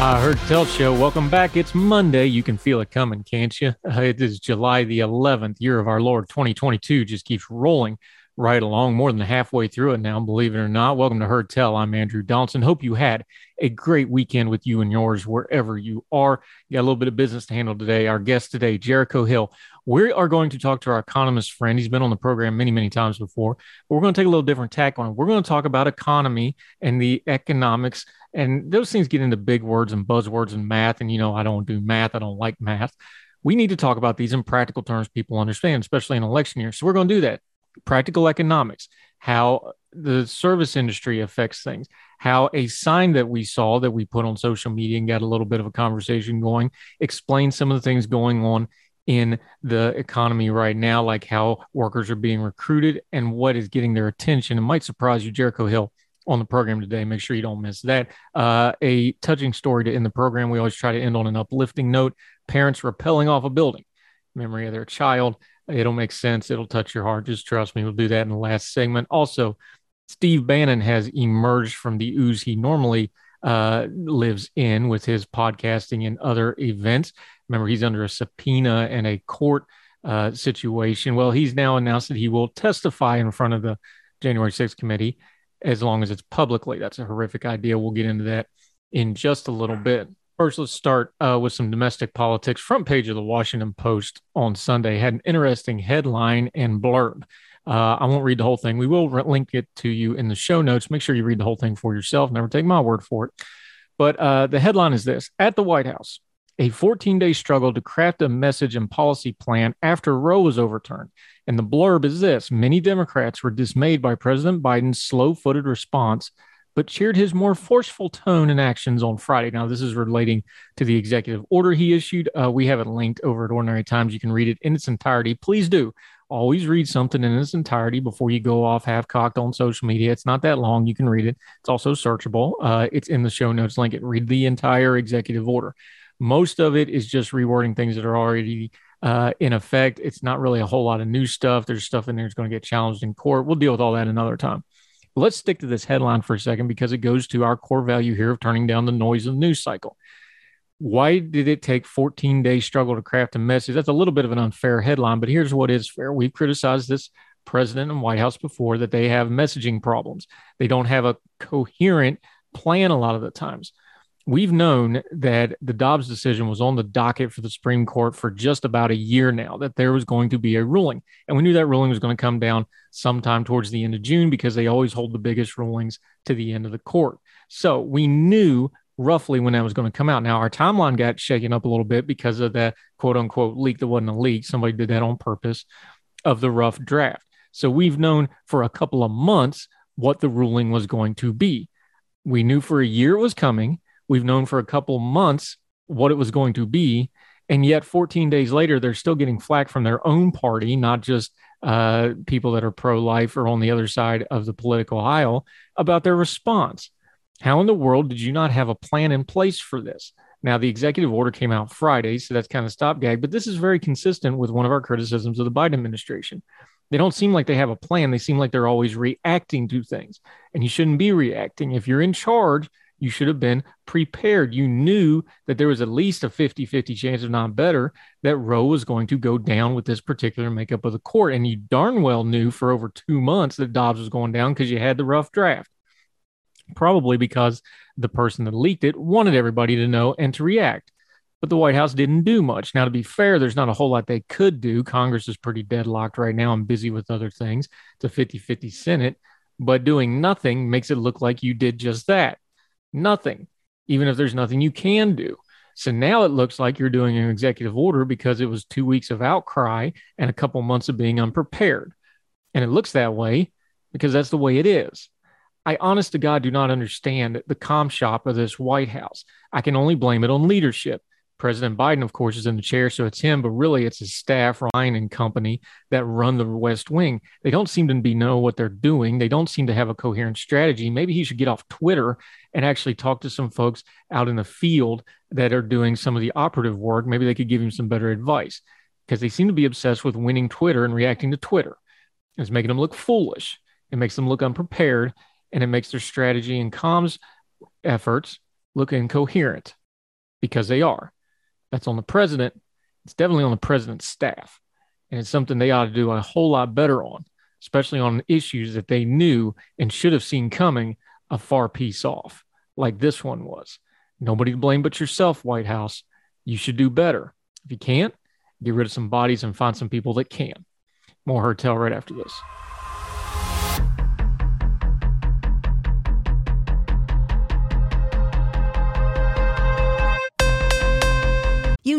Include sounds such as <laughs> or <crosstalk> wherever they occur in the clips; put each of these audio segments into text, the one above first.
Uh, Heard Tell Show. Welcome back. It's Monday. You can feel it coming, can't you? <laughs> It is July the 11th, year of our Lord 2022. Just keeps rolling right along, more than halfway through it now, believe it or not. Welcome to Heard Tell. I'm Andrew Donaldson. Hope you had a great weekend with you and yours wherever you are. Got a little bit of business to handle today. Our guest today, Jericho Hill. We are going to talk to our economist friend. He's been on the program many, many times before, but we're going to take a little different tack on it. We're going to talk about economy and the economics. And those things get into big words and buzzwords and math. And, you know, I don't do math, I don't like math. We need to talk about these in practical terms people understand, especially in election year. So we're going to do that practical economics, how the service industry affects things, how a sign that we saw that we put on social media and got a little bit of a conversation going explains some of the things going on in the economy right now, like how workers are being recruited and what is getting their attention. It might surprise you, Jericho Hill on the program today. Make sure you don't miss that. Uh, a touching story to end the program. We always try to end on an uplifting note. Parents rappelling off a building, memory of their child. It'll make sense. It'll touch your heart. Just trust me. We'll do that in the last segment. Also, Steve Bannon has emerged from the ooze he normally uh, lives in with his podcasting and other events. Remember, he's under a subpoena and a court uh, situation. Well, he's now announced that he will testify in front of the January 6th committee as long as it's publicly. That's a horrific idea. We'll get into that in just a little bit. First, let's start uh, with some domestic politics. Front page of the Washington Post on Sunday had an interesting headline and blurb. Uh, I won't read the whole thing. We will link it to you in the show notes. Make sure you read the whole thing for yourself. Never take my word for it. But uh, the headline is this At the White House, a 14 day struggle to craft a message and policy plan after Roe was overturned. And the blurb is this Many Democrats were dismayed by President Biden's slow footed response but cheered his more forceful tone and actions on Friday. Now, this is relating to the executive order he issued. Uh, we have it linked over at Ordinary Times. You can read it in its entirety. Please do. Always read something in its entirety before you go off half cocked on social media. It's not that long. You can read it. It's also searchable. Uh, it's in the show notes link. It read the entire executive order. Most of it is just rewording things that are already uh, in effect. It's not really a whole lot of new stuff. There's stuff in there that's going to get challenged in court. We'll deal with all that another time. Let's stick to this headline for a second because it goes to our core value here of turning down the noise of the news cycle. Why did it take 14 days struggle to craft a message? That's a little bit of an unfair headline, but here's what is fair. We've criticized this president and White House before that they have messaging problems. They don't have a coherent plan a lot of the times we've known that the Dobbs decision was on the docket for the Supreme Court for just about a year now, that there was going to be a ruling. And we knew that ruling was going to come down sometime towards the end of June because they always hold the biggest rulings to the end of the court. So we knew roughly when that was going to come out. Now, our timeline got shaken up a little bit because of that quote unquote leak that wasn't a leak. Somebody did that on purpose of the rough draft. So we've known for a couple of months what the ruling was going to be. We knew for a year it was coming We've known for a couple months what it was going to be. And yet, 14 days later, they're still getting flack from their own party, not just uh, people that are pro life or on the other side of the political aisle, about their response. How in the world did you not have a plan in place for this? Now, the executive order came out Friday, so that's kind of stopgag, but this is very consistent with one of our criticisms of the Biden administration. They don't seem like they have a plan. They seem like they're always reacting to things, and you shouldn't be reacting. If you're in charge, you should have been prepared. You knew that there was at least a 50 50 chance, if not better, that Roe was going to go down with this particular makeup of the court. And you darn well knew for over two months that Dobbs was going down because you had the rough draft. probably because the person that leaked it wanted everybody to know and to react. But the White House didn't do much. Now, to be fair, there's not a whole lot they could do. Congress is pretty deadlocked right now and busy with other things. It's a 50 50 Senate, but doing nothing makes it look like you did just that. Nothing, even if there's nothing you can do. So now it looks like you're doing an executive order because it was two weeks of outcry and a couple months of being unprepared. And it looks that way because that's the way it is. I honest to God do not understand the com shop of this White House. I can only blame it on leadership. President Biden, of course, is in the chair, so it's him, but really it's his staff, Ryan and company, that run the West Wing. They don't seem to be know what they're doing. They don't seem to have a coherent strategy. Maybe he should get off Twitter and actually talk to some folks out in the field that are doing some of the operative work. Maybe they could give him some better advice because they seem to be obsessed with winning Twitter and reacting to Twitter. It's making them look foolish. It makes them look unprepared, and it makes their strategy and comms efforts look incoherent because they are. That's on the president. It's definitely on the president's staff. And it's something they ought to do a whole lot better on, especially on issues that they knew and should have seen coming a far piece off, like this one was. Nobody to blame but yourself, White House. You should do better. If you can't, get rid of some bodies and find some people that can. More Heard Tell right after this.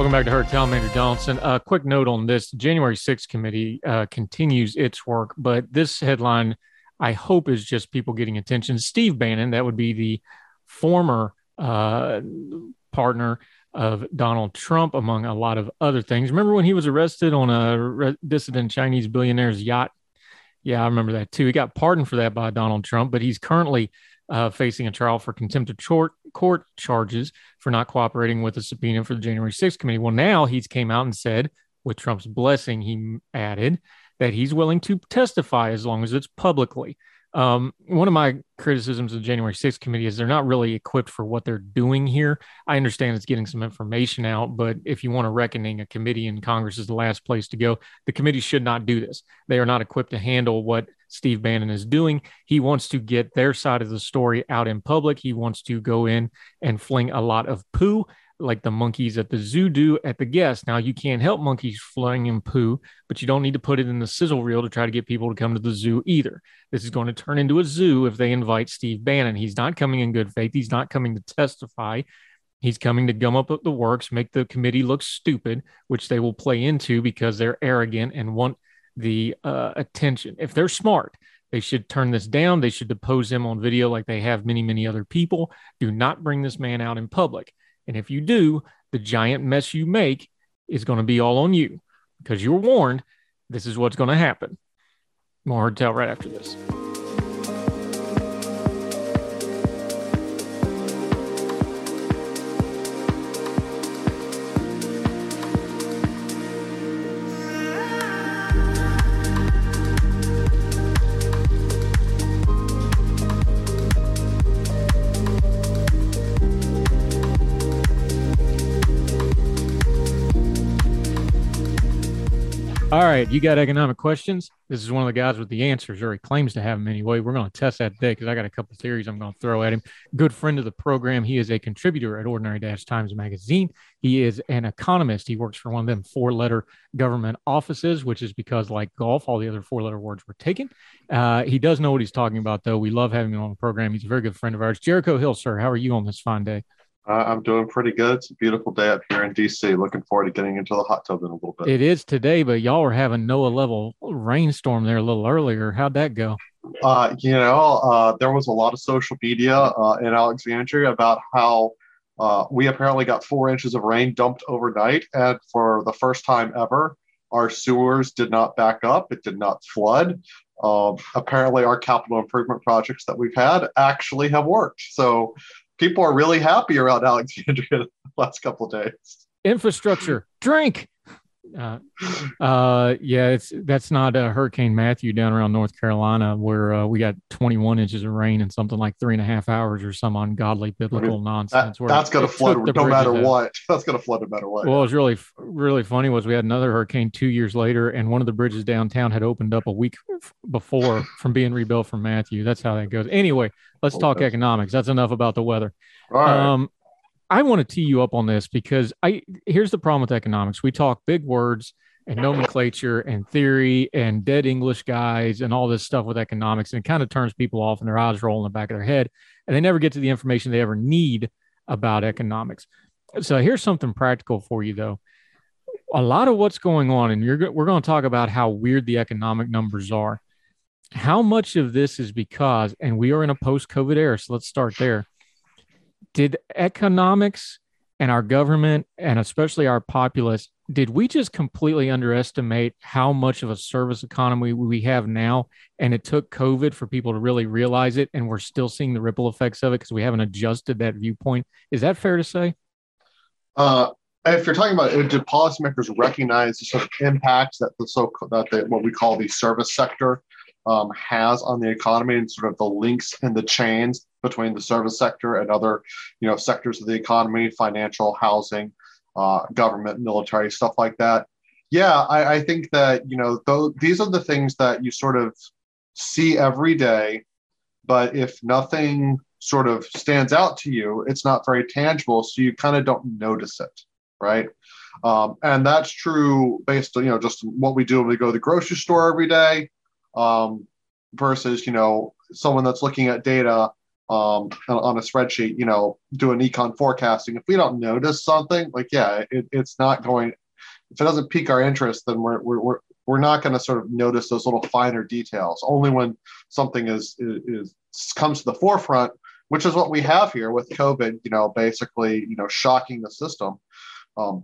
Welcome back to Heard Tell. I'm Donaldson. A quick note on this: January 6th committee uh, continues its work, but this headline, I hope, is just people getting attention. Steve Bannon, that would be the former uh, partner of Donald Trump, among a lot of other things. Remember when he was arrested on a re- dissident Chinese billionaire's yacht? Yeah, I remember that too. He got pardoned for that by Donald Trump, but he's currently uh, facing a trial for contempt of court, court charges for not cooperating with a subpoena for the January 6th committee. Well, now he's came out and said, with Trump's blessing, he added that he's willing to testify as long as it's publicly. Um, one of my criticisms of the January 6th committee is they're not really equipped for what they're doing here. I understand it's getting some information out, but if you want a reckoning, a committee in Congress is the last place to go. The committee should not do this. They are not equipped to handle what Steve Bannon is doing. He wants to get their side of the story out in public. He wants to go in and fling a lot of poo like the monkeys at the zoo do at the guests. Now you can't help monkeys flying in poo, but you don't need to put it in the sizzle reel to try to get people to come to the zoo either. This is going to turn into a zoo if they invite Steve Bannon. He's not coming in good faith. He's not coming to testify. He's coming to gum up the works, make the committee look stupid, which they will play into because they're arrogant and want the uh, attention. If they're smart, they should turn this down. They should depose him on video like they have many, many other people. Do not bring this man out in public. And if you do, the giant mess you make is going to be all on you because you were warned this is what's going to happen. More Heard Tell right after this. All right, you got economic questions? This is one of the guys with the answers, or he claims to have them anyway. We're going to test that today because I got a couple theories I'm going to throw at him. Good friend of the program. He is a contributor at Ordinary Dash Times Magazine. He is an economist. He works for one of them four letter government offices, which is because, like golf, all the other four letter words were taken. Uh, he does know what he's talking about, though. We love having him on the program. He's a very good friend of ours. Jericho Hill, sir, how are you on this fine day? Uh, I'm doing pretty good. It's a beautiful day up here in DC. Looking forward to getting into the hot tub in a little bit. It is today, but y'all were having Noah level rainstorm there a little earlier. How'd that go? Uh, you know, uh, there was a lot of social media uh, in Alexandria about how uh, we apparently got four inches of rain dumped overnight. And for the first time ever, our sewers did not back up, it did not flood. Um, apparently, our capital improvement projects that we've had actually have worked. So, people are really happy around Alexandria <laughs> the last couple of days. Infrastructure, drink. Uh, uh, yeah, it's that's not a Hurricane Matthew down around North Carolina where uh, we got 21 inches of rain in something like three and a half hours or some ungodly biblical I mean, nonsense. That, that's going to flood no matter out. what. <laughs> That's going to flood no matter what. Well, it was really really funny was we had another hurricane two years later, and one of the bridges downtown had opened up a week before from being rebuilt from Matthew. That's how that goes. Anyway, let's talk economics. That's enough about the weather. All right. Um, I want to tee you up on this because I here's the problem with economics. We talk big words and nomenclature and theory and dead English guys and all this stuff with economics, and it kind of turns people off and their eyes roll in the back of their head, and they never get to the information they ever need about economics. So here's something practical for you though. A lot of what's going on, and you're we're going to talk about how weird the economic numbers are. How much of this is because, and we are in a post-COVID era, so let's start there did economics and our government and especially our populace did we just completely underestimate how much of a service economy we have now? And it took covid for people to really realize it and we're still seeing the ripple effects of it because we haven't adjusted that viewpoint. Is that fair to say? Uh, if you're talking about did policymakers recognize the sort of impacts that the so that the, what we call the service sector um, has on the economy and sort of the links and the chains between the service sector and other, you know, sectors of the economy, financial, housing, uh, government, military, stuff like that. Yeah, I, I think that you know th- these are the things that you sort of see every day, but if nothing sort of stands out to you, it's not very tangible, so you kind of don't notice it, right? Um, and that's true based on you know just what we do when we go to the grocery store every day, um, versus you know someone that's looking at data um, on a spreadsheet, you know, doing econ forecasting. If we don't notice something, like yeah, it, it's not going. If it doesn't pique our interest, then we're we're we're, we're not going to sort of notice those little finer details. Only when something is, is, is comes to the forefront, which is what we have here with COVID. You know, basically, you know, shocking the system. Um,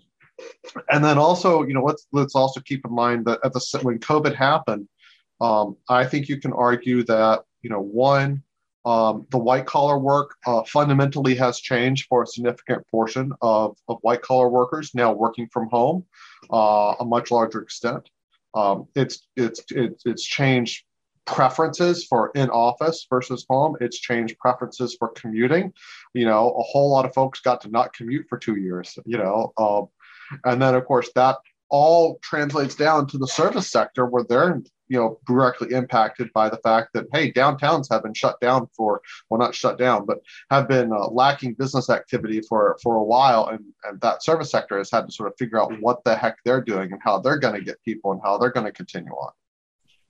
and then also, you know, let's let's also keep in mind that at the when COVID happened, um, I think you can argue that you know one um, the white collar work uh, fundamentally has changed for a significant portion of, of white collar workers now working from home, uh, a much larger extent. Um, it's, it's, it's, it's changed preferences for in office versus home. It's changed preferences for commuting. You know, a whole lot of folks got to not commute for two years, you know. Um, and then, of course, that all translates down to the service sector where they're you know directly impacted by the fact that hey downtowns have been shut down for well not shut down but have been uh, lacking business activity for for a while. And and that service sector has had to sort of figure out what the heck they're doing and how they're going to get people and how they're going to continue on.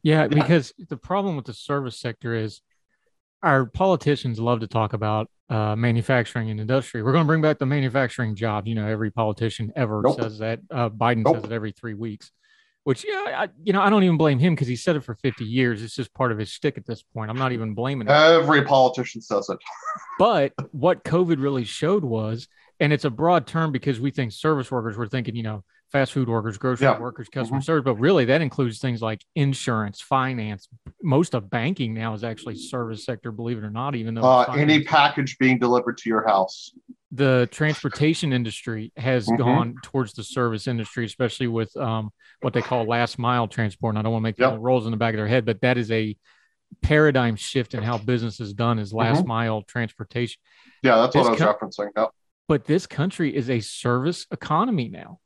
Yeah. because the problem with the service sector is our politicians love to talk about uh, manufacturing and industry. We're going to bring back the manufacturing job. You know, every politician ever nope. says that. Uh, Biden nope. says it every three weeks which yeah, I, you know, I don't even blame him because he said it for 50 years. It's just part of his stick at this point. I'm not even blaming him. Every politician says it. <laughs> but what COVID really showed was, and it's a broad term because we think service workers, we're thinking, you know, fast food workers, grocery yeah. workers, customer mm-hmm. service, but really that includes things like insurance, finance. Most of banking now is actually service sector, believe it or not, even though uh, any package being delivered to your house the transportation industry has mm-hmm. gone towards the service industry, especially with um, what they call last mile transport. And I don't want to make yep. rolls in the back of their head, but that is a paradigm shift in how business is done is last mm-hmm. mile transportation. Yeah, that's this what I was co- referencing. Yep. But this country is a service economy now.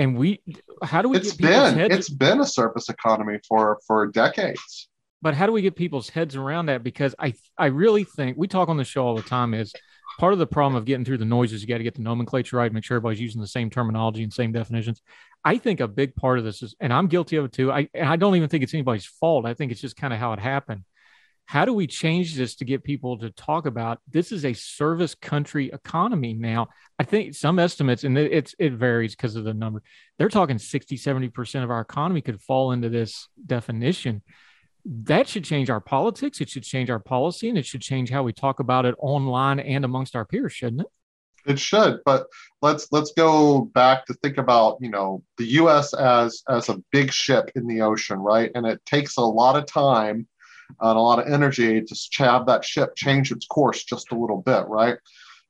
And we, how do we? It's been it's been a service economy for for decades. But how do we get people's heads around that? Because I I really think we talk on the show all the time is part of the problem of getting through the noise is you got to get the nomenclature right, make sure everybody's using the same terminology and same definitions. I think a big part of this is, and I'm guilty of it too. I and I don't even think it's anybody's fault. I think it's just kind of how it happened how do we change this to get people to talk about this is a service country economy now? I think some estimates and it's it varies because of the number they're talking 60 70% of our economy could fall into this definition. That should change our politics it should change our policy and it should change how we talk about it online and amongst our peers shouldn't it? It should but let's let's go back to think about you know the us as as a big ship in the ocean right? And it takes a lot of time and a lot of energy to have that ship change its course just a little bit, right?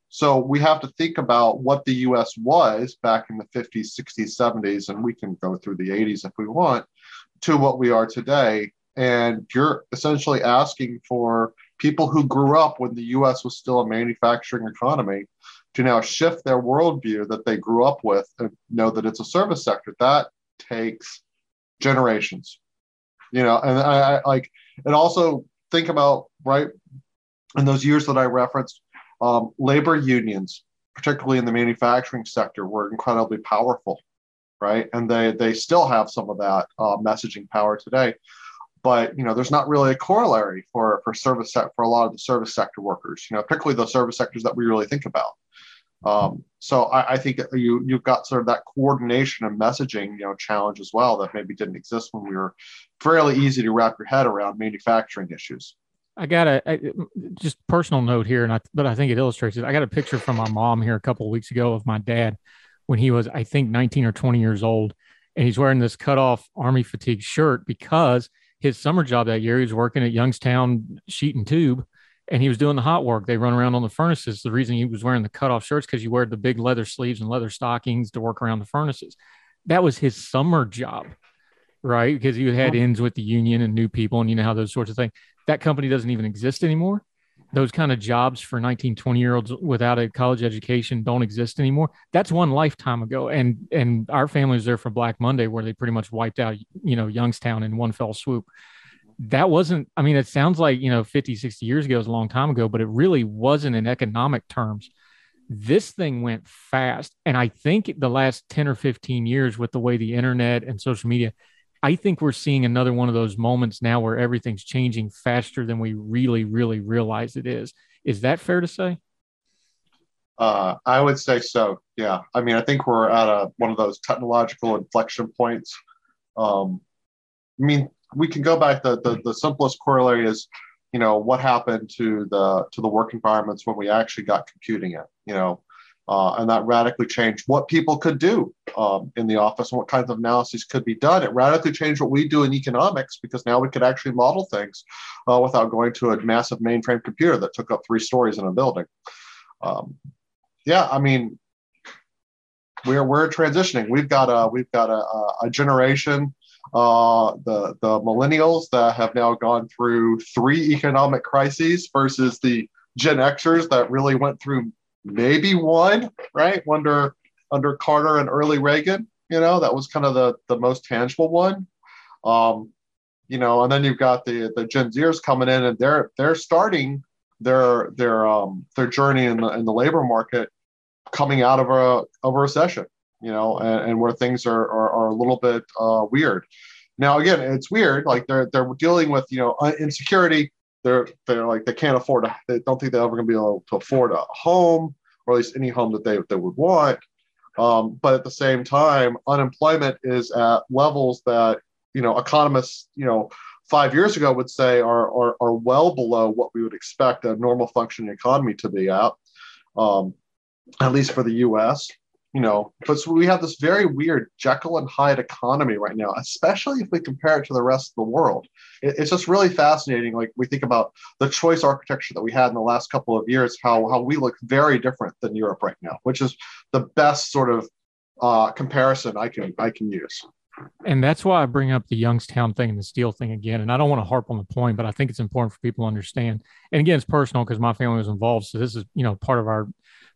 So we have to think about what the US was back in the 50s, 60s, 70s, and we can go through the 80s if we want, to what we are today. And you're essentially asking for people who grew up when the US was still a manufacturing economy to now shift their worldview that they grew up with and know that it's a service sector. That takes generations. You know, and I, I like and also think about right in those years that I referenced, um, labor unions, particularly in the manufacturing sector, were incredibly powerful, right? And they they still have some of that uh, messaging power today. But you know, there's not really a corollary for for service set for a lot of the service sector workers. You know, particularly those service sectors that we really think about. Um, so I, I, think you you've got sort of that coordination and messaging you know challenge as well that maybe didn't exist when we were fairly easy to wrap your head around manufacturing issues. I got a, just personal note here, and I but I think it illustrates it. I got a picture from my mom here a couple of weeks ago of my dad when he was I think 19 or 20 years old, and he's wearing this cut off army fatigue shirt because his summer job that year he was working at Youngstown Sheet and Tube and he was doing the hot work. They run around on the furnaces. The reason he was wearing the cutoff shirts because you wear the big leather sleeves and leather stockings to work around the furnaces. That was his summer job, right? Because he had ends with the union and new people, and you know how those sorts of things. That company doesn't even exist anymore. Those kind of jobs for 19, 20 year olds without a college education don't exist anymore. That's one lifetime ago. And and our family was there for Black Monday where they pretty much wiped out, you know, Youngstown in one fell swoop that wasn't i mean it sounds like you know 50 60 years ago is a long time ago but it really wasn't in economic terms this thing went fast and i think the last 10 or 15 years with the way the internet and social media i think we're seeing another one of those moments now where everything's changing faster than we really really realize it is is that fair to say uh, I would say so. Yeah. I mean, I think we're at a, one of those technological inflection points. Um, I mean, we can go back. The, the the simplest corollary is, you know, what happened to the to the work environments when we actually got computing it. You know, uh, and that radically changed what people could do um, in the office and what kinds of analyses could be done. It radically changed what we do in economics because now we could actually model things uh, without going to a massive mainframe computer that took up three stories in a building. Um, yeah, I mean, we're we're transitioning. We've got a we've got a, a generation uh, the the millennials that have now gone through three economic crises versus the Gen Xers that really went through maybe one, right? Under under Carter and early Reagan, you know, that was kind of the the most tangible one. Um, you know, and then you've got the the Gen Zers coming in, and they're they're starting their their um their journey in the in the labor market coming out of a of a recession you know, and, and where things are, are, are, a little bit uh, weird. Now, again, it's weird. Like they're they're dealing with you know insecurity. They're they're like they can't afford. A, they don't think they're ever going to be able to afford a home, or at least any home that they they would want. Um, but at the same time, unemployment is at levels that you know economists you know five years ago would say are are, are well below what we would expect a normal functioning economy to be at, um, at least for the U.S you know, but we have this very weird Jekyll and Hyde economy right now, especially if we compare it to the rest of the world. It, it's just really fascinating. Like we think about the choice architecture that we had in the last couple of years, how how we look very different than Europe right now, which is the best sort of uh, comparison I can I can use. And that's why I bring up the Youngstown thing and the steel thing again. And I don't want to harp on the point, but I think it's important for people to understand. And again, it's personal because my family was involved. So this is, you know, part of our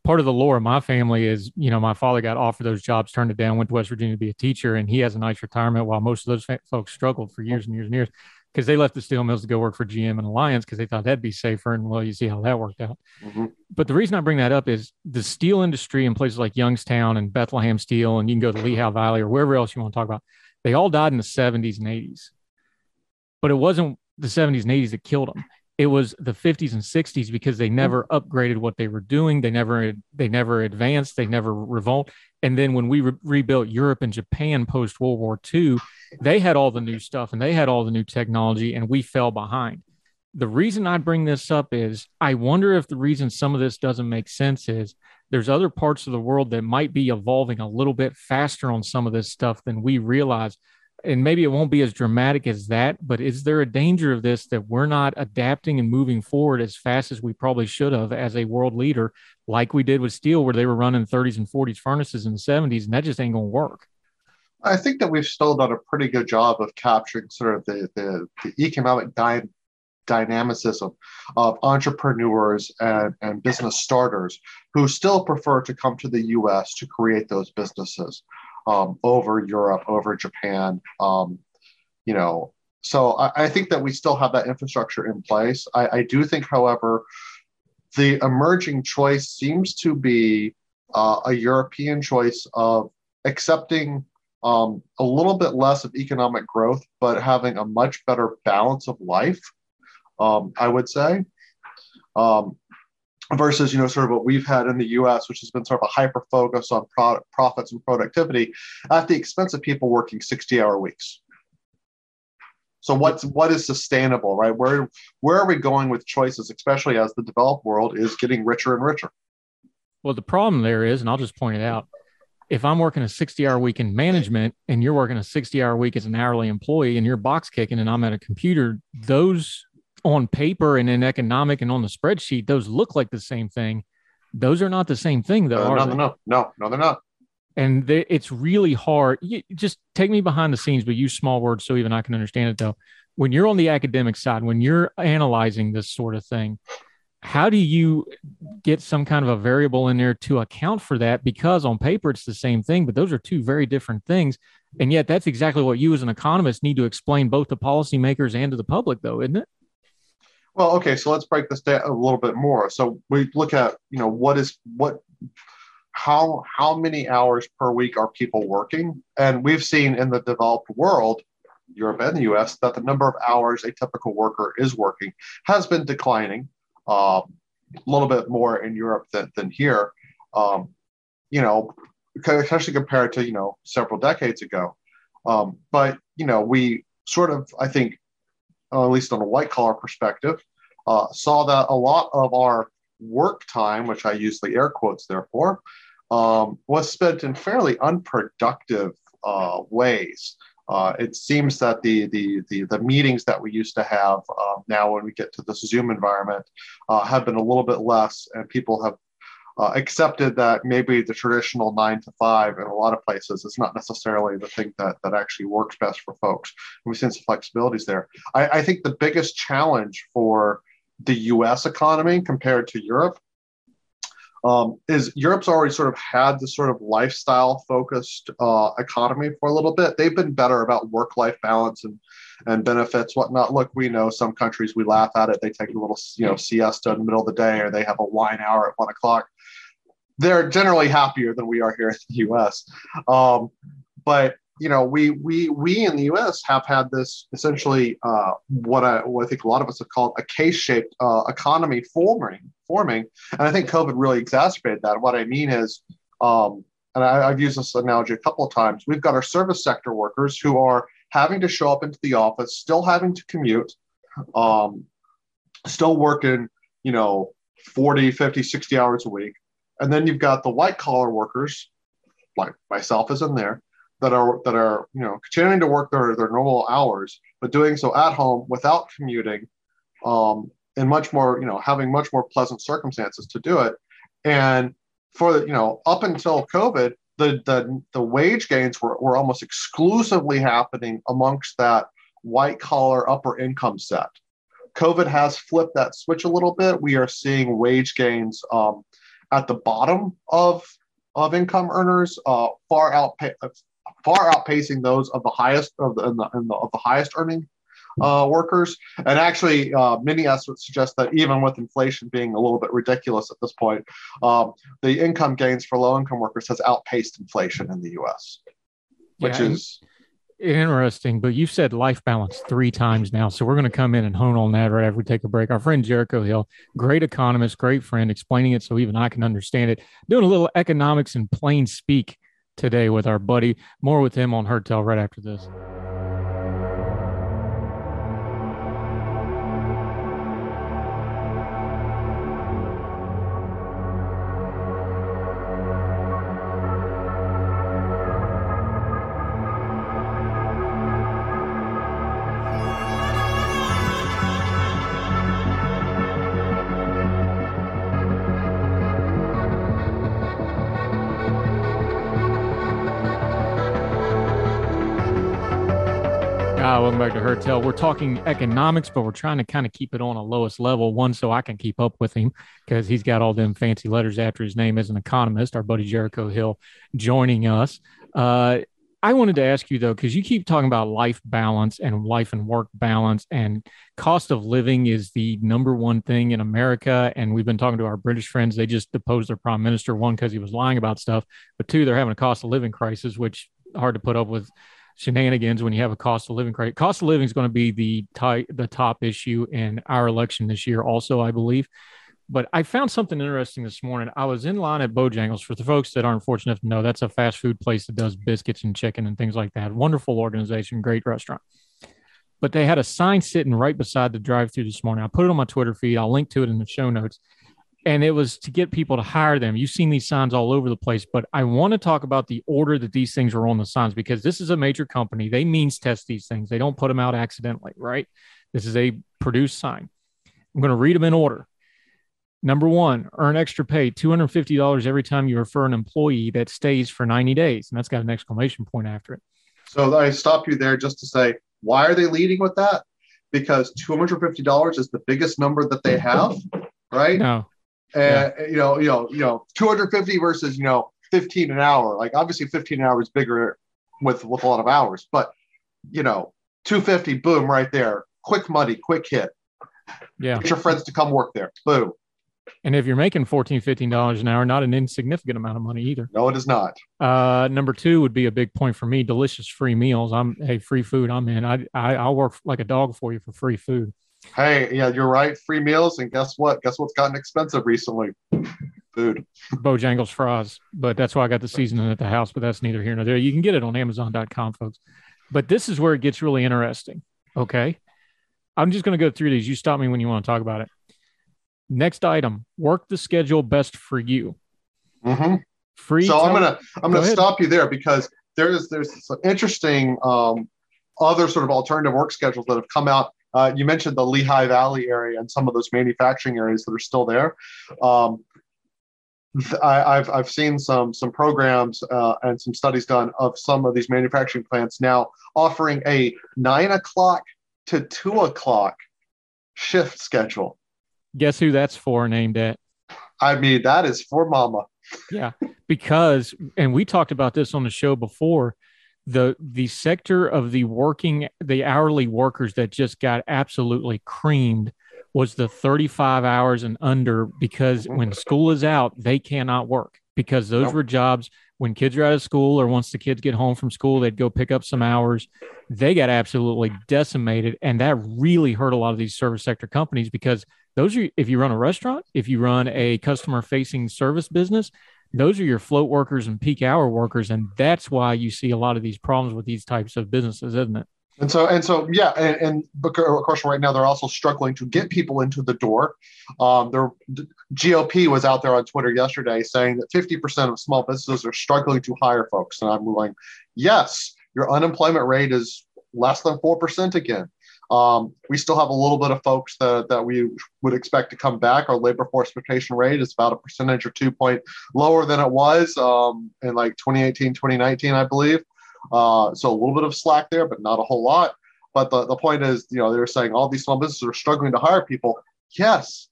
part of the lore my family is, you know, my father got offered those jobs, turned it down, went to West Virginia to be a teacher, and he has a nice retirement while most of those folks struggled for years and years and years because they left the steel mills to go work for GM and Alliance because they thought that'd be safer. And well, you see how that worked out. Mm-hmm. But the reason I bring that up is the steel industry in places like Youngstown and Bethlehem Steel, and you can go to Lehigh Valley or wherever else you want to talk about, they all died in the 70s and 80s. But it wasn't the 70s and 80s that killed them. It was the 50s and 60s because they never upgraded what they were doing. They never they never advanced. They never revolt. And then when we re- rebuilt Europe and Japan post World War II, they had all the new stuff and they had all the new technology, and we fell behind. The reason I bring this up is I wonder if the reason some of this doesn't make sense is there's other parts of the world that might be evolving a little bit faster on some of this stuff than we realize. And maybe it won't be as dramatic as that, but is there a danger of this that we're not adapting and moving forward as fast as we probably should have as a world leader like we did with steel, where they were running 30s and 40s furnaces in the 70s, and that just ain't going to work. I think that we've still done a pretty good job of capturing sort of the, the, the economic dy- dynamicism of entrepreneurs and, and business starters who still prefer to come to the US to create those businesses um, over Europe, over Japan. Um, you know, so I, I, think that we still have that infrastructure in place. I, I do think, however, the emerging choice seems to be uh, a European choice of accepting um, a little bit less of economic growth, but having a much better balance of life, um, I would say, um, versus you know sort of what we've had in the U.S., which has been sort of a hyper focus on product profits and productivity at the expense of people working sixty-hour weeks. So what's what is sustainable, right? Where where are we going with choices, especially as the developed world is getting richer and richer? Well, the problem there is, and I'll just point it out. If I'm working a 60 hour week in management and you're working a 60 hour week as an hourly employee and you're box kicking and I'm at a computer, those on paper and in economic and on the spreadsheet, those look like the same thing. Those are not the same thing, though. Uh, no, no, no, no, no, they're not and they, it's really hard. You, just take me behind the scenes, but use small words so even I can understand it. Though, when you're on the academic side, when you're analyzing this sort of thing, how do you get some kind of a variable in there to account for that? Because on paper it's the same thing, but those are two very different things. And yet, that's exactly what you, as an economist, need to explain both to policymakers and to the public, though, isn't it? Well, okay, so let's break this down a little bit more. So we look at, you know, what is what how how many hours per week are people working? And we've seen in the developed world, Europe and the U.S., that the number of hours a typical worker is working has been declining. Um, a little bit more in Europe than, than here. Um, you know, especially compared to you know several decades ago. Um, but you know, we sort of, I think, at least on a white collar perspective, uh, saw that a lot of our work time, which I use the air quotes there for, um, was spent in fairly unproductive uh, ways. Uh, it seems that the, the, the, the, meetings that we used to have uh, now when we get to this Zoom environment uh, have been a little bit less, and people have uh, accepted that maybe the traditional nine to five in a lot of places is not necessarily the thing that, that actually works best for folks. And we've seen some flexibilities there. I, I think the biggest challenge for the US economy compared to Europe um, is Europe's already sort of had this sort of lifestyle focused uh, economy for a little bit. They've been better about work life balance and and benefits, whatnot. Look, we know some countries we laugh at it. They take a little you know siesta in the middle of the day, or they have a wine hour at one o'clock. They're generally happier than we are here in the U.S. Um, but you know, we we we in the U.S. have had this essentially uh, what I what I think a lot of us have called a K-shaped uh, economy forming forming, and I think COVID really exacerbated that. What I mean is, um, and I, I've used this analogy a couple of times. We've got our service sector workers who are having to show up into the office, still having to commute, um, still working, you know, 40, 50, 60 hours a week. And then you've got the white collar workers, like myself is in there, that are that are you know continuing to work their their normal hours, but doing so at home without commuting, um, and much more you know having much more pleasant circumstances to do it. And for the you know up until COVID, the the, the wage gains were, were almost exclusively happening amongst that white collar upper income set. COVID has flipped that switch a little bit. We are seeing wage gains um, at the bottom of of income earners, uh, far outpa- far outpacing those of the highest of the, the, the of the highest earning uh, workers. And actually, uh, many estimates suggest that even with inflation being a little bit ridiculous at this point, um, the income gains for low income workers has outpaced inflation in the U.S., which yeah, is interesting. But you've said life balance three times now, so we're going to come in and hone on that right after we take a break. Our friend Jericho Hill, great economist, great friend, explaining it so even I can understand it. Doing a little economics in plain speak today with our buddy. More with him on Heard Tell right after this. Welcome back to Heard Tell. We're talking economics, but we're trying to kind of keep it on a lowest level. One, so I can keep up with him because he's got all them fancy letters after his name as an economist. Our buddy Jericho Hill joining us. Uh, I wanted to ask you though, because you keep talking about life balance and life and work balance, and cost of living is the number one thing in America. And we've been talking to our British friends; they just deposed their prime minister. One, because he was lying about stuff, but two, they're having a cost of living crisis, which hard to put up with shenanigans when you have a cost of living crisis. Cost of living is going to be the ty- the top issue in our election this year, also, I believe. But I found something interesting this morning. I was in line at Bojangles. For the folks that aren't fortunate enough to know, that's a fast food place that does biscuits and chicken and things like that. Wonderful organization, great restaurant. But they had a sign sitting right beside the drive-through this morning. I put it on my Twitter feed. I'll link to it in the show notes and it was to get people to hire them. You've seen these signs all over the place, but I want to talk about the order that these things are on the signs because this is a major company. They means test these things. They don't put them out accidentally, right? This is a produced sign. I'm going to read them in order. Number one, earn extra pay, $250 every time you refer an employee that stays for 90 days. And that's got an exclamation point after it. So I stop you there just to say, why are they leading with that? Because $250 is the biggest number that they have, right? No, and yeah. you know, you know, you know, 250 versus you know 15 an hour. Like obviously 15 an hour is bigger with with a lot of hours, but you know, 250, boom, right there, quick money, quick hit. Yeah, get your friends to come work there. Boom. And if you're making 14 $15 an hour, not an insignificant amount of money either. No, it is not. Uh, number two would be a big point for me. Delicious free meals. I'm hey, free food. I'm in. I, I I'll work like a dog for you for free food. Hey, yeah, you're right. Free meals, and guess what? Guess what's gotten expensive recently? Food. Bojangles fries, but that's why I got the seasoning at the house. But that's neither here nor there. You can get it on Amazon.com, folks. But this is where it gets really interesting. Okay, I'm just going to go through these. You stop me when you want to talk about it. Next item: work the schedule best for you. Mm-hmm. Free. So I'm gonna I'm gonna stop you there because there's there's some interesting um, other sort of alternative work schedules that have come out uh, you mentioned the Lehigh Valley area and some of those manufacturing areas that are still there. Um, I, have I've seen some some programs uh, and some studies done of some of these manufacturing plants now offering a nine o'clock to two o'clock shift schedule. Guess who that's for? Named at. I mean, that is for Mama. Yeah, because and we talked about this on the show before the the sector of the working the hourly workers that just got absolutely creamed was the 35 hours and under because mm-hmm. when school is out they cannot work because those were jobs. When kids are out of school or once the kids get home from school they'd go pick up some hours. They got absolutely decimated and that really hurt a lot of these service sector companies because those are if you run a restaurant if you run a customer facing service business those are your float workers and peak hour workers and that's why you see a lot of these problems with these types of businesses isn't it? And so and so yeah and, and of course right now they're also struggling to get people into the door. Um, their gop was out there on twitter yesterday saying that 50% of small businesses are struggling to hire folks and i'm going yes your unemployment rate is less than 4% again Um, we still have a little bit of folks that, that we would expect to come back. Our labor force participation rate is about a percentage or two point lower than it was um, in like 2018, 2019, I believe. Uh, so a little bit of slack there, but not a whole lot. But the, the point is, you know, they're saying all these small businesses are struggling to hire people. Yes,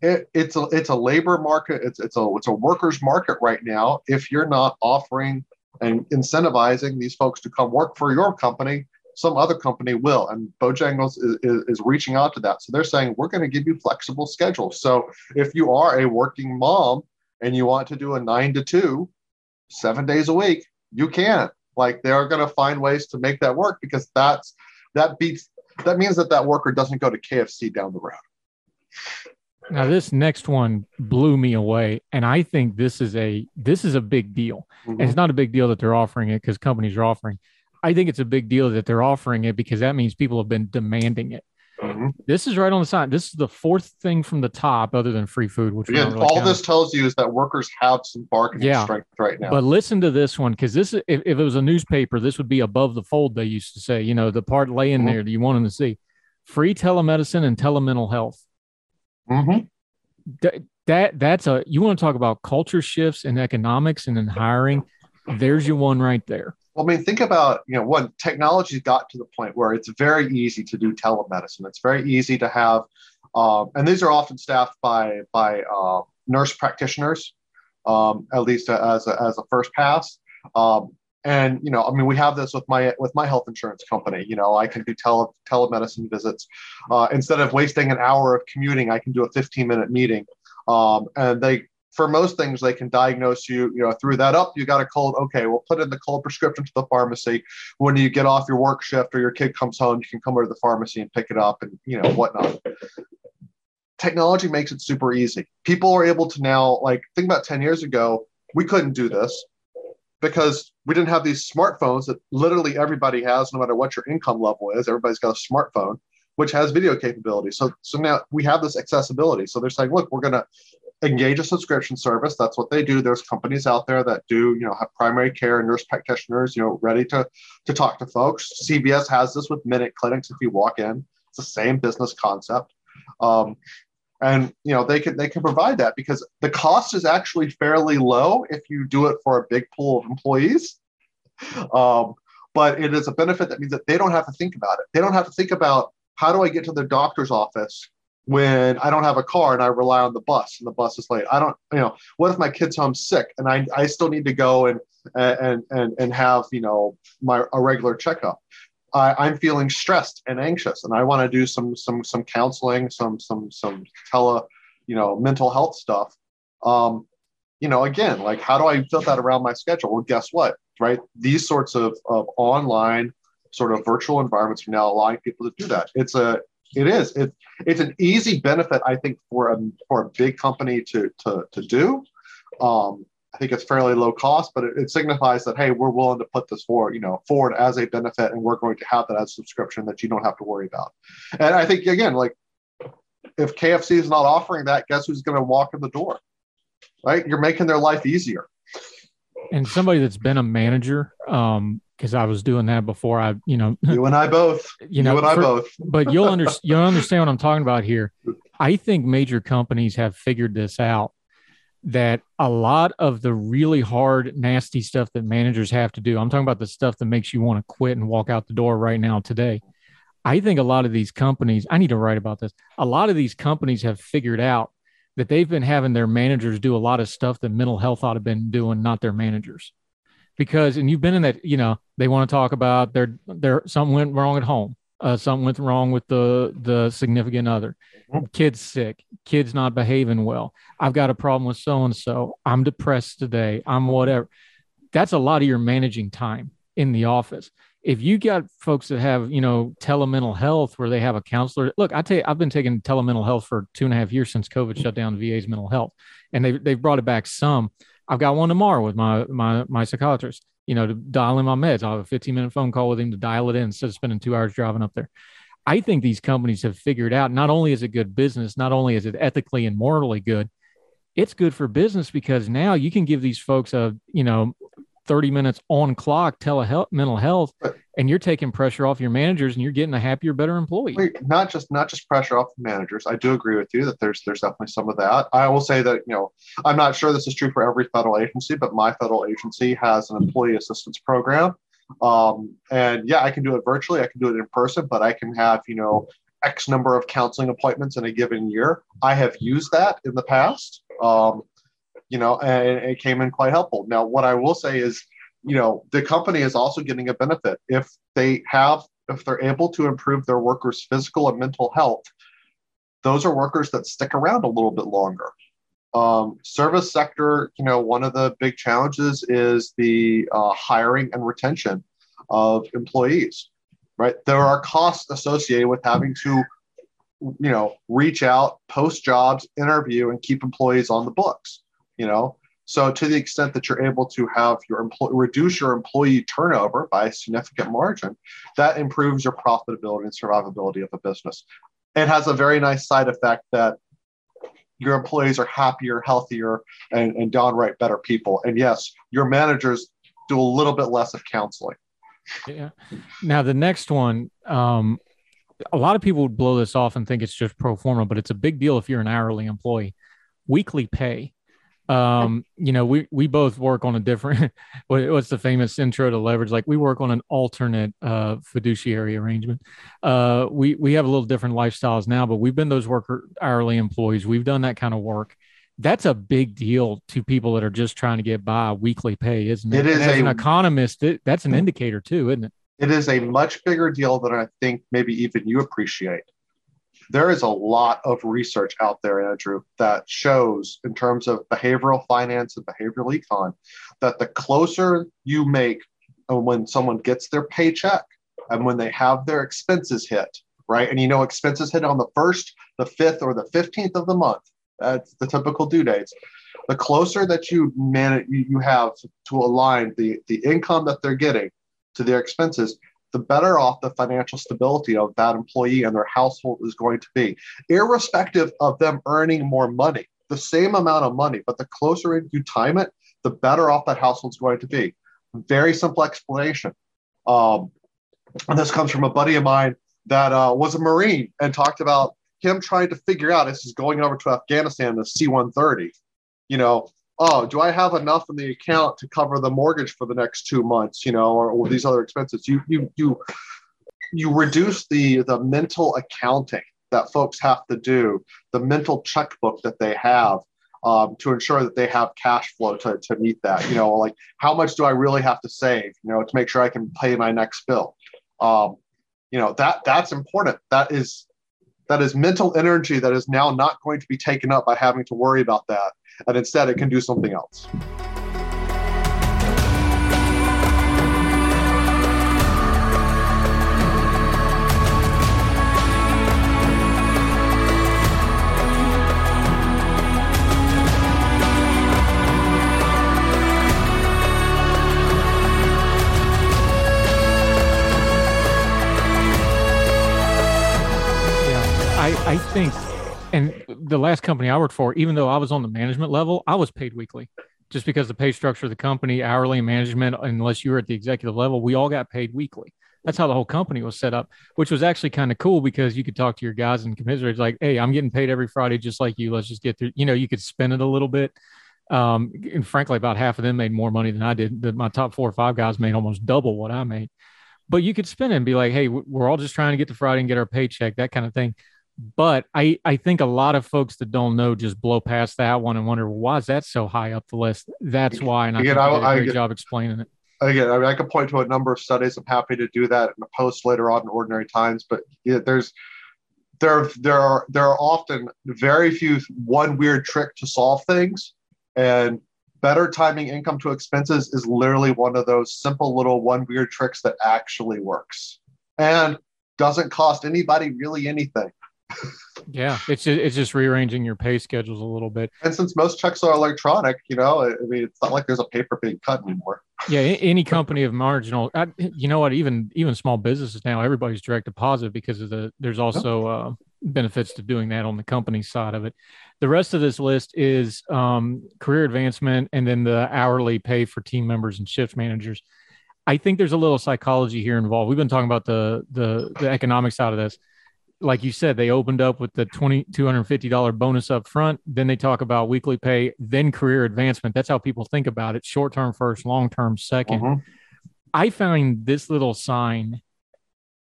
it, it's a it's a labor market. It's it's a it's a workers market right now. If you're not offering and incentivizing these folks to come work for your company, some other company will. And Bojangles is, is, is reaching out to that. So they're saying, we're going to give you flexible schedules. So if you are a working mom and you want to do a nine to two, seven days a week, you can. Like they're going to find ways to make that work because that's that beats that means that that worker doesn't go to KFC down the road. Now this next one blew me away, and I think this is a this is a big deal. Mm-hmm. And it's not a big deal that they're offering it because companies are offering. I think it's a big deal that they're offering it because that means people have been demanding it. Mm-hmm. This is right on the side. This is the fourth thing from the top, other than free food. Which yeah, really all this tells you is that workers have some bargaining yeah. strength right now. But listen to this one because this, if, if, it was a newspaper, this would be above the fold. They used to say, you know, the part laying mm-hmm. there that you want them to see: free telemedicine and telemental health. Mm-hmm. That, that that's a you want to talk about culture shifts and economics and in hiring. There's your one right there. Well, I mean, think about, you know, when technology got to the point where it's very easy to do telemedicine. It's very easy to have, um, and these are often staffed by by uh, nurse practitioners, um, at least as a, as a first pass. Um, and you know, I mean, we have this with my with my health insurance company. You know, I can do tele telemedicine visits uh, instead of wasting an hour of commuting. I can do a 15 minute meeting, um, and they for most things, they can diagnose you, you know, through that up. You got a cold. Okay, we'll put in the cold prescription to the pharmacy. When you get off your work shift or your kid comes home, you can come over to the pharmacy and pick it up and, you know, whatnot. Technology makes it super easy. People are able to now, like, think about 10 years ago, we couldn't do this because we didn't have these smartphones that literally everybody has, no matter what your income level is. Everybody's got a smartphone which has video capability. So so now we have this accessibility. So they're saying, look, we're gonna engage a subscription service. That's what they do. There's companies out there that do, you know, have primary care and nurse practitioners, you know, ready to to talk to folks. CVS has this with minute clinics. If you walk in, it's the same business concept. Um, and you know they can they can provide that because the cost is actually fairly low if you do it for a big pool of employees um, but it is a benefit that means that they don't have to think about it they don't have to think about how do i get to the doctor's office when I don't have a car and I rely on the bus and the bus is late. I don't, you know, what if my kid's home sick and I, I still need to go and and and and have you know my a regular checkup. I, I'm feeling stressed and anxious and I want to do some some some counseling, some some some tele, you know, mental health stuff. Um, you know, again, like how do I fit that around my schedule? Well, guess what? Right, these sorts of of online sort of virtual environments are now allowing people to do that. It's a it is. It, it's an easy benefit, I think, for a for a big company to to to do. Um, I think it's fairly low cost, but it, it, signifies that hey, we're willing to put this forward, you know, forward as a benefit, and we're going to have that as subscription that you don't have to worry about. And I think again, like if KFC is not offering that, guess who's going to walk in the door? Right? You're making their life easier. And somebody that's been a manager, um, because I was doing that before I, you know, you and I both, <laughs> you know, you and I for, both. <laughs> but you'll understand. You'll <laughs> understand what I'm talking about here. I think major companies have figured this out. That a lot of the really hard, nasty stuff that managers have to do. I'm talking about the stuff that makes you want to quit and walk out the door right now today. I think a lot of these companies. I need to write about this. A lot of these companies have figured out that they've been having their managers do a lot of stuff that mental health ought to have been doing, not their managers because and you've been in that you know they want to talk about their their something went wrong at home uh, something went wrong with the the significant other. Mm-hmm. kids sick kids not behaving well. I've got a problem with so and so i'm depressed today. I'm whatever. That's a lot of your managing time in the office. If you got folks that have you know telemental health where they have a counselor look i tell you i've been taking telemental health for two and a half years since covid shut down va's mental health and they, they've brought it back some I've got one tomorrow with my my my psychiatrist. You know, to dial in my meds. I'll have a 15 minute phone call with him to dial it in instead of spending two hours driving up there. I think these companies have figured out not only is it good business, not only is it ethically and morally good, it's good for business because now you can give these folks a you know 30 minutes on clock telehealth mental health and you're taking pressure off your managers and you're getting a happier better employee. Not just not just pressure off the managers. I do agree with you that there's there's definitely some of that. I will say that you know i'm not sure this is true for every federal agency but my federal agency has an employee assistance program. Um, and yeah i can do it virtually. I can do it in person but i can have you know x number of counseling appointments in a given year. I have used that in the past. Um, you know, and it came in quite helpful. Now, what I will say is, you know, the company is also getting a benefit if they have, if they're able to improve their workers' physical and mental health. Those are workers that stick around a little bit longer. Um, service sector, you know, one of the big challenges is the uh, hiring and retention of employees. Right, there are costs associated with having to you know reach out post jobs interview and keep employees on the books you know? So to the extent that you're able to have your employee reduce your employee turnover by a significant margin that improves your profitability and survivability of a business. It has a very nice side effect that your employees are happier healthier and, and downright better people. And yes your managers do a little bit less of counseling. Yeah. Now the next one um, a lot of people would blow this off and think it's just pro forma but it's a big deal if you're an hourly employee. Weekly pay um you know we we both work on a different <laughs> what's the famous intro to leverage? Like we work on an alternate uh fiduciary arrangement. Uh we we have a little different lifestyles now but we've been those worker hourly employees. We've done that kind of work. That's a big deal to people that are just trying to get by weekly pay isn't it, it is as a, an economist it, that's an indicator too isn't it? It is a much bigger deal than i think maybe even you appreciate there is a lot of research out there, Andrew, that shows in terms of behavioral finance and behavioral econ that the closer you make uh, when someone gets their paycheck and when they have their expenses hit, right? And you know, expenses hit on the first, the fifth, or the 15th of the month. That's the typical due dates. The closer that you manage, you have to align the, the income that they're getting to their expenses, the better off the financial stability of that employee and their household is going to be, irrespective of them earning more money, the same amount of money, but the closer you time it, the better off that household's going to be. Very simple explanation. Um, and this comes from a buddy of mine that uh, was a Marine and talked about him trying to figure out as he's going over to Afghanistan, the C 130, you know, oh, do I have enough in the account to cover the mortgage for the next two months, you know, or, or these other expenses? You you you you reduce the the mental accounting that folks have to do, the mental checkbook that they have um, to ensure that they have cash flow to, to meet that. You know, like how much do I really have to save, you know, to make sure I can pay my next bill. Um, you know, that that's important. That is that is mental energy that is now not going to be taken up by having to worry about that and instead it can do something else. I think and the last company I worked for, even though I was on the management level, I was paid weekly just because the pay structure of the company, hourly management, unless you were at the executive level, we all got paid weekly. That's how the whole company was set up, which was actually kind of cool because you could talk to your guys and commiserate like, Hey, I'm getting paid every Friday, just like you. Let's just get through, you know, you could spend it a little bit. Um, and frankly, about half of them made more money than I did. The, my top four or five guys made almost double what I made, but you could spend it and be like, Hey, we're all just trying to get to Friday and get our paycheck, that kind of thing but I, I think a lot of folks that don't know just blow past that one and wonder why is that so high up the list. That's why, and I again, did a great I, job explaining it. Again, I mean, I could point to a number of studies. I'm happy to do that in a post later on in Ordinary Times. But yeah, there's there there are there are often very few one weird trick to solve things, and better timing income to expenses is literally one of those simple little one weird tricks that actually works and doesn't cost anybody really anything yeah, it's just, it's just rearranging your pay schedules a little bit. And since most checks are electronic, you know, I mean, it's not like there's a paper being cut anymore. Yeah, any company of marginal, you know what? Even even small businesses now, everybody's direct deposit because of the. There's also uh, benefits to doing that on the company side of it. The rest of this list is um, career advancement and then the hourly pay for team members and shift managers. I think there's a little psychology here involved. We've been talking about the the, the economic side of this. Like you said, they opened up with the twenty two hundred fifty dollar bonus up front. Then they talk about weekly pay, then career advancement. That's how people think about it: short term first, long term 2nd Mhm. I find this little sign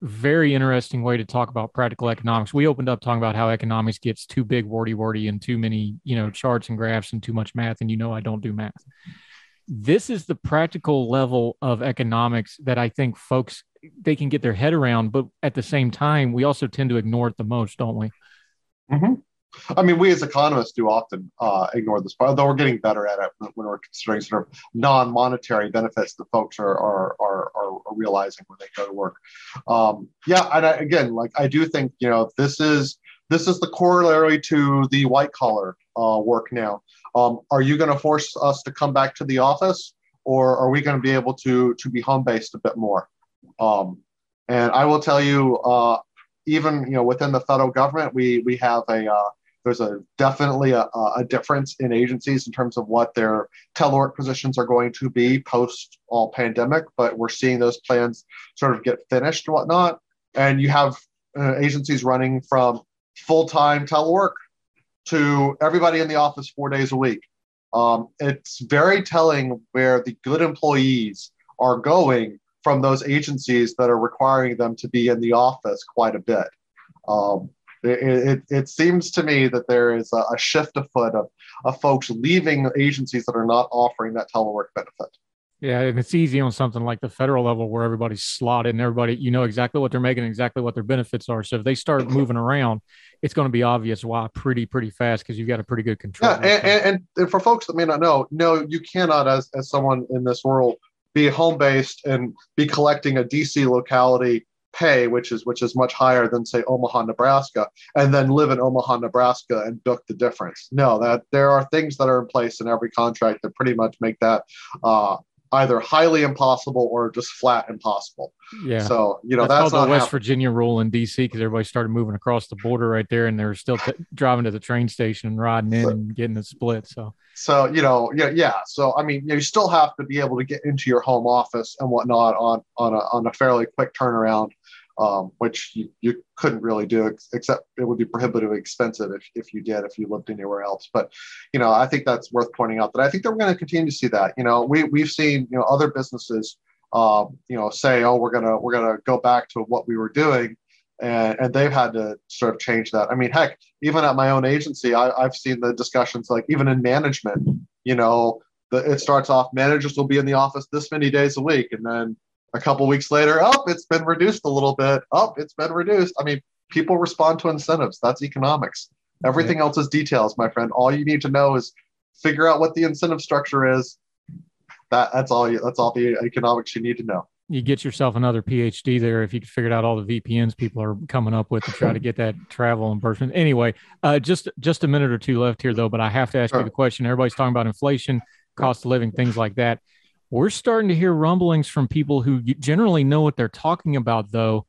very interesting way to talk about practical economics. We opened up talking about how economics gets too big, wordy, wordy, and too many, you know, charts and graphs and too much math. And you know, I don't do math. This is the practical level of economics that I think folks they can get their head around, but at the same time, we also tend to ignore it the most, don't we? Mhm. I mean, we as economists do often uh, ignore this part, though we're getting better at it when we're considering sort of non-monetary benefits that folks are are are, are realizing when they go to work. Um, yeah, and I, again, like I do think you know this is this is the corollary to the white collar uh, work now. Um, are you going to force us to come back to the office, or are we going to be able to to be home based a bit more? Um, and I will tell you, uh, even you know within the federal government, we we have a uh, there's a definitely a, a difference in agencies in terms of what their telework positions are going to be post all pandemic, but we're seeing those plans sort of get finished and whatnot. And you have uh, agencies running from full time telework to everybody in the office four days a week. Um, it's very telling where the good employees are going from those agencies that are requiring them to be in the office quite a bit. Um, it, it, it, seems to me that there is a, a shift afoot of, of folks leaving agencies that are not offering that telework benefit. Yeah, and it's easy on something like the federal level where everybody's slotted and everybody, you know exactly what they're making, exactly what their benefits are. So if they start moving around, it's going to be obvious why pretty, pretty fast because you've got a pretty good control. Yeah, and, and, and, for folks that may not know, no, you cannot, as, as someone in this world, be home based and be collecting a DC locality pay, which is which is much higher than say Omaha, Nebraska, and then live in Omaha, Nebraska and book the difference. No, that there are things that are in place in every contract that pretty much make that uh, either highly impossible or just flat impossible. Yeah. So you know that's, that's called the West happening. Virginia rule in DC because everybody started moving across the border right there, and they were still t- driving to the train station and riding in So- and getting it split. So So you know, yeah, yeah. So I mean, you still have to be able to get into your home office and whatnot on on a on a fairly quick turnaround, um, which you, you couldn't really do except it would be prohibitively expensive if, if you did if you lived anywhere else. But you know, I think that's worth pointing out that I think that we're going to continue to see that. You know, we we've seen you know other businesses, um, you know, say, oh, we're gonna we're gonna go back to what we were doing. And, and they've had to sort of change that. I mean, heck, even at my own agency, I, I've seen the discussions like even in management, you know, it starts off managers will be in the office this many days a week, and then a couple weeks later, oh, it's been reduced a little bit. Oh, it's been reduced. I mean, people respond to incentives. That's economics. Everything else is details, my friend. All you need to know is figure out what the incentive structure is. That that's all. You, that's all the economics you need to know. you get yourself another PhD there if you figured out all the VPNs people are coming up with to try to get that travel reimbursement. Anyway, uh, just just a minute or two left here though, but I have to ask Sure. you the question. Everybody's talking about inflation, cost of living, things like that. We're starting to hear rumblings from people who generally know what they're talking about, though,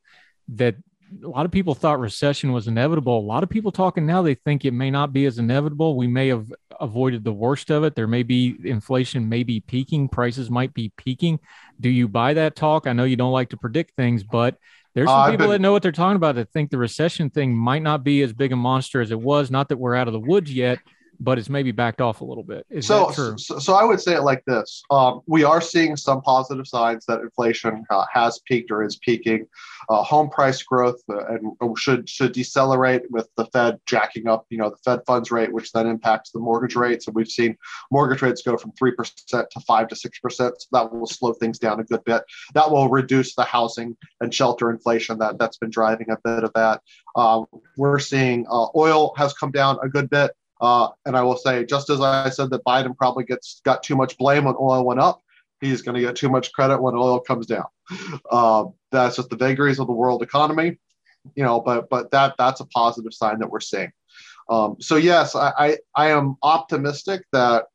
that a lot of people thought recession was inevitable. A lot of people talking now, they think it may not be as inevitable. We may have avoided the worst of it. There may be inflation, may be peaking, prices might be peaking. Do you buy that talk? I know you don't like to predict things, but there's some Uh, people been- that know what they're talking about that think the recession thing might not be as big a monster as it was. Not that we're out of the woods yet, but it's maybe backed off a little bit. Is so, so, so I would say it like this: um, we are seeing some positive signs that inflation uh, has peaked or is peaking. Uh, home price growth uh, and should should decelerate with the Fed jacking up, you know, the Fed funds rate, which then impacts the mortgage rates. And we've seen mortgage rates go from three percent to five to six percent. So that will slow things down a good bit. That will reduce the housing and shelter inflation that that's been driving a bit of that. Uh, we're seeing uh, oil has come down a good bit. Uh, and I will say, just as I said that Biden probably gets got too much blame when oil went up, he's going to get too much credit when oil comes down. Uh, that's just the vagaries of the world economy, you know. But but that that's a positive sign that we're seeing. Um, so yes, I, I I am optimistic that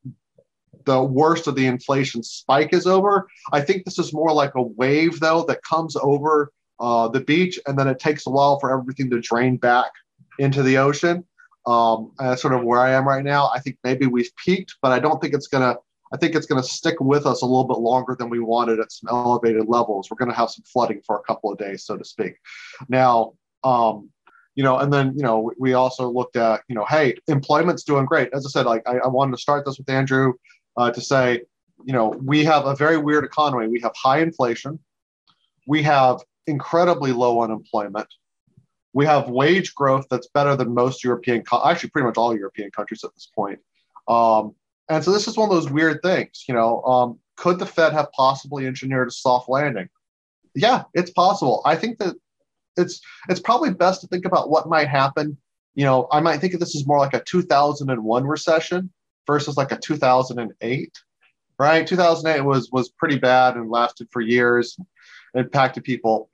the worst of the inflation spike is over. I think this is more like a wave though that comes over uh, the beach, and then it takes a while for everything to drain back into the ocean. Um, that's sort of where I am right now. I think maybe we've peaked, but I don't think it's gonna. I think it's going to stick with us a little bit longer than we wanted at some elevated levels. We're going to have some flooding for a couple of days, so to speak. Now, um, you know, and then you know, we also looked at, you know, hey, employment's doing great. As I said, like I, I wanted to start this with Andrew uh, to say, you know, we have a very weird economy. We have high inflation. We have incredibly low unemployment. We have wage growth that's better than most European, actually, pretty much all European countries at this point. Um, and so this is one of those weird things. You know, um, could the Fed have possibly engineered a soft landing? Yeah, it's possible. I think that it's it's probably best to think about what might happen. You know, I might think of this as more like a 2001 recession versus like a 2008. Right? 2008 was was pretty bad and lasted for years. Impacted people.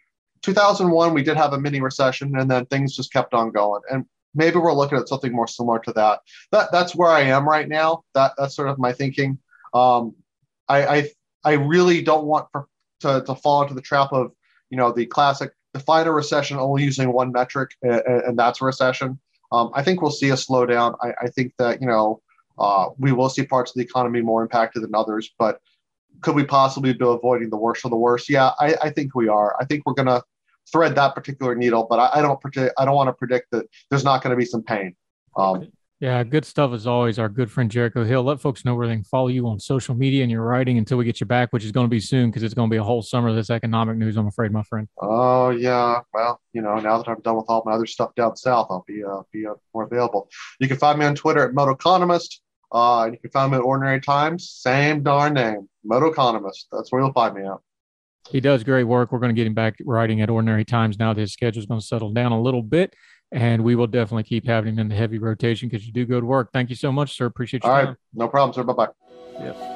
2001, we did have a mini recession, and then things just kept on going. And maybe we're looking at something more similar to that. That that's where I am right now. That that's sort of my thinking. Um, I, I I really don't want for, to to fall into the trap of you know the classic define a recession only using one metric, and, and that's a recession. Um, I think we'll see a slowdown. I, I think that you know uh, we will see parts of the economy more impacted than others, but could we possibly be avoiding the worst of the worst? Yeah, I, I think we are. I think we're to thread that particular needle, but I, I don't predict. I don't want to predict that there's not going to be some pain. Um, yeah, good stuff as always. Our good friend Jericho Hill. Let folks know where they can follow you on social media and your writing until we get you back, which is going to be soon because it's going to be a whole summer of this economic news. I'm afraid, my friend. Oh yeah, well, you know, now that I'm done with all my other stuff down south, I'll be uh, be uh, more available. You can find me on Twitter at Motoeconomist. Uh, and you can find me at Ordinary Times. Same darn name, Motoeconomist. That's where you'll find me at. He does great work. We're going to get him back writing at Ordinary Times now that his schedule is going to settle down a little bit. And we will definitely keep having him in the heavy rotation because you do go to work. Thank you so much, sir. Appreciate your All time. right. No problem, sir. Bye bye. Yep.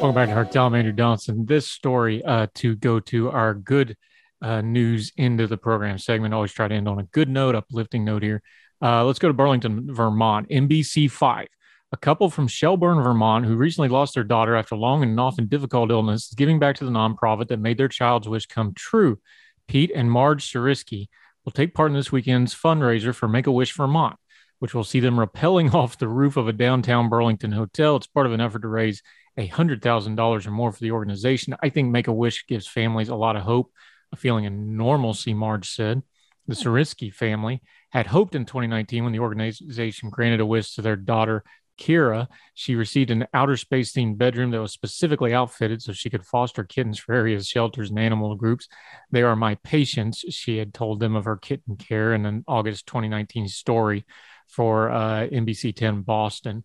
Welcome back to. I'm Andrew Donaldson. This story uh, to go to our good uh, news into the program segment. Always try to end on a good note, uplifting note here. Uh, let's go to Burlington, Vermont. NBC 5. A couple from Shelburne, Vermont, who recently lost their daughter after long and often difficult illness, is giving back to the nonprofit that made their child's wish come true. Pete and Marge Sariski will take part in this weekend's fundraiser for Make a Wish Vermont, which will see them rappelling <laughs> off the roof of a downtown Burlington hotel. It's part of an effort to raise $100,000 or more for the organization. I think Make a Wish gives families a lot of hope, a feeling of normalcy, Marge said. The Sariski family had hoped in 2019 when the organization granted a wish to their daughter, Kira. She received an outer space themed bedroom that was specifically outfitted so she could foster kittens for areas, shelters, and animal groups. They are my patients, she had told them of her kitten care in an August 2019 story for uh, NBC 10 Boston.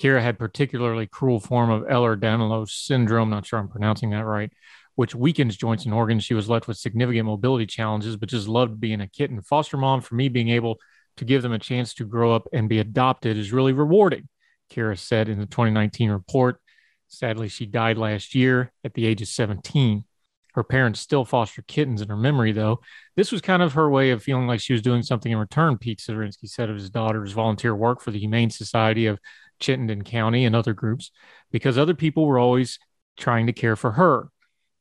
Kira had particularly cruel form of Ehlers-Danlos syndrome. Not sure I'm pronouncing that right, which weakens joints and organs. She was left with significant mobility challenges, but just loved being a kitten. Foster mom, for me, being able to give them a chance to grow up and be adopted is really rewarding. Kira said in the 2019 report. Sadly, she died last year at the age of 17. Her parents still foster kittens in her memory, though. This was kind of her way of feeling like she was doing something in return, Pete Sidorinsky said of his daughter's volunteer work for the Humane Society of Chittenden County and other groups, because other people were always trying to care for her.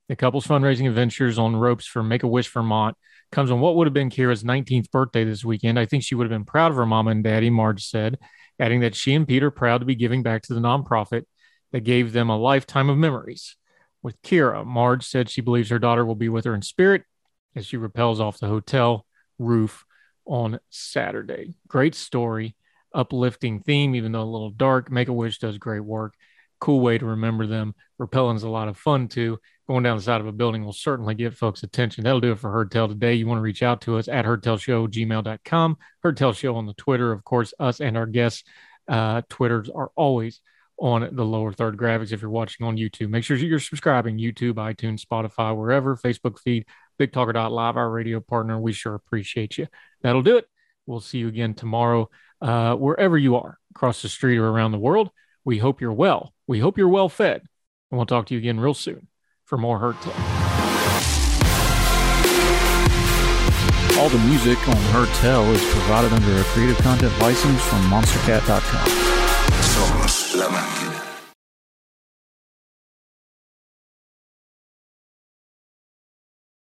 The couple's fundraising adventures on ropes for Make a Wish Vermont comes on what would have been Kira's 19th birthday this weekend. I think she would have been proud of her mama and daddy, Marge said, adding that she and Pete are proud to be giving back to the nonprofit that gave them a lifetime of memories. With Kira, Marge said she believes her daughter will be with her in spirit as she repels off the hotel roof on Saturday. Great story, uplifting theme, even though a little dark. Make a Wish does great work. cool way to remember them. Rappelling's a lot of fun too. Going down the side of a building will certainly get folks' attention. That'll do it for Heard Tell today. You want to reach out to us at heardtellshow, gmail.com. Heard Tell Show on the Twitter. Of course, us and our guests' uh, Twitters are always on the lower third graphics if you're watching on YouTube. Make sure you're subscribing YouTube, iTunes, Spotify, wherever, Facebook feed, bigtalker.live, our radio partner. We sure appreciate you. That'll do it. We'll see you again tomorrow, uh, wherever you are, across the street or around the world. We hope you're well. We hope you're well fed. And we'll talk to you again real soon for more Heard Tell. All the music on Heard Tell is provided under a Creative Content license from MonsterCat.com. Somos la máquina.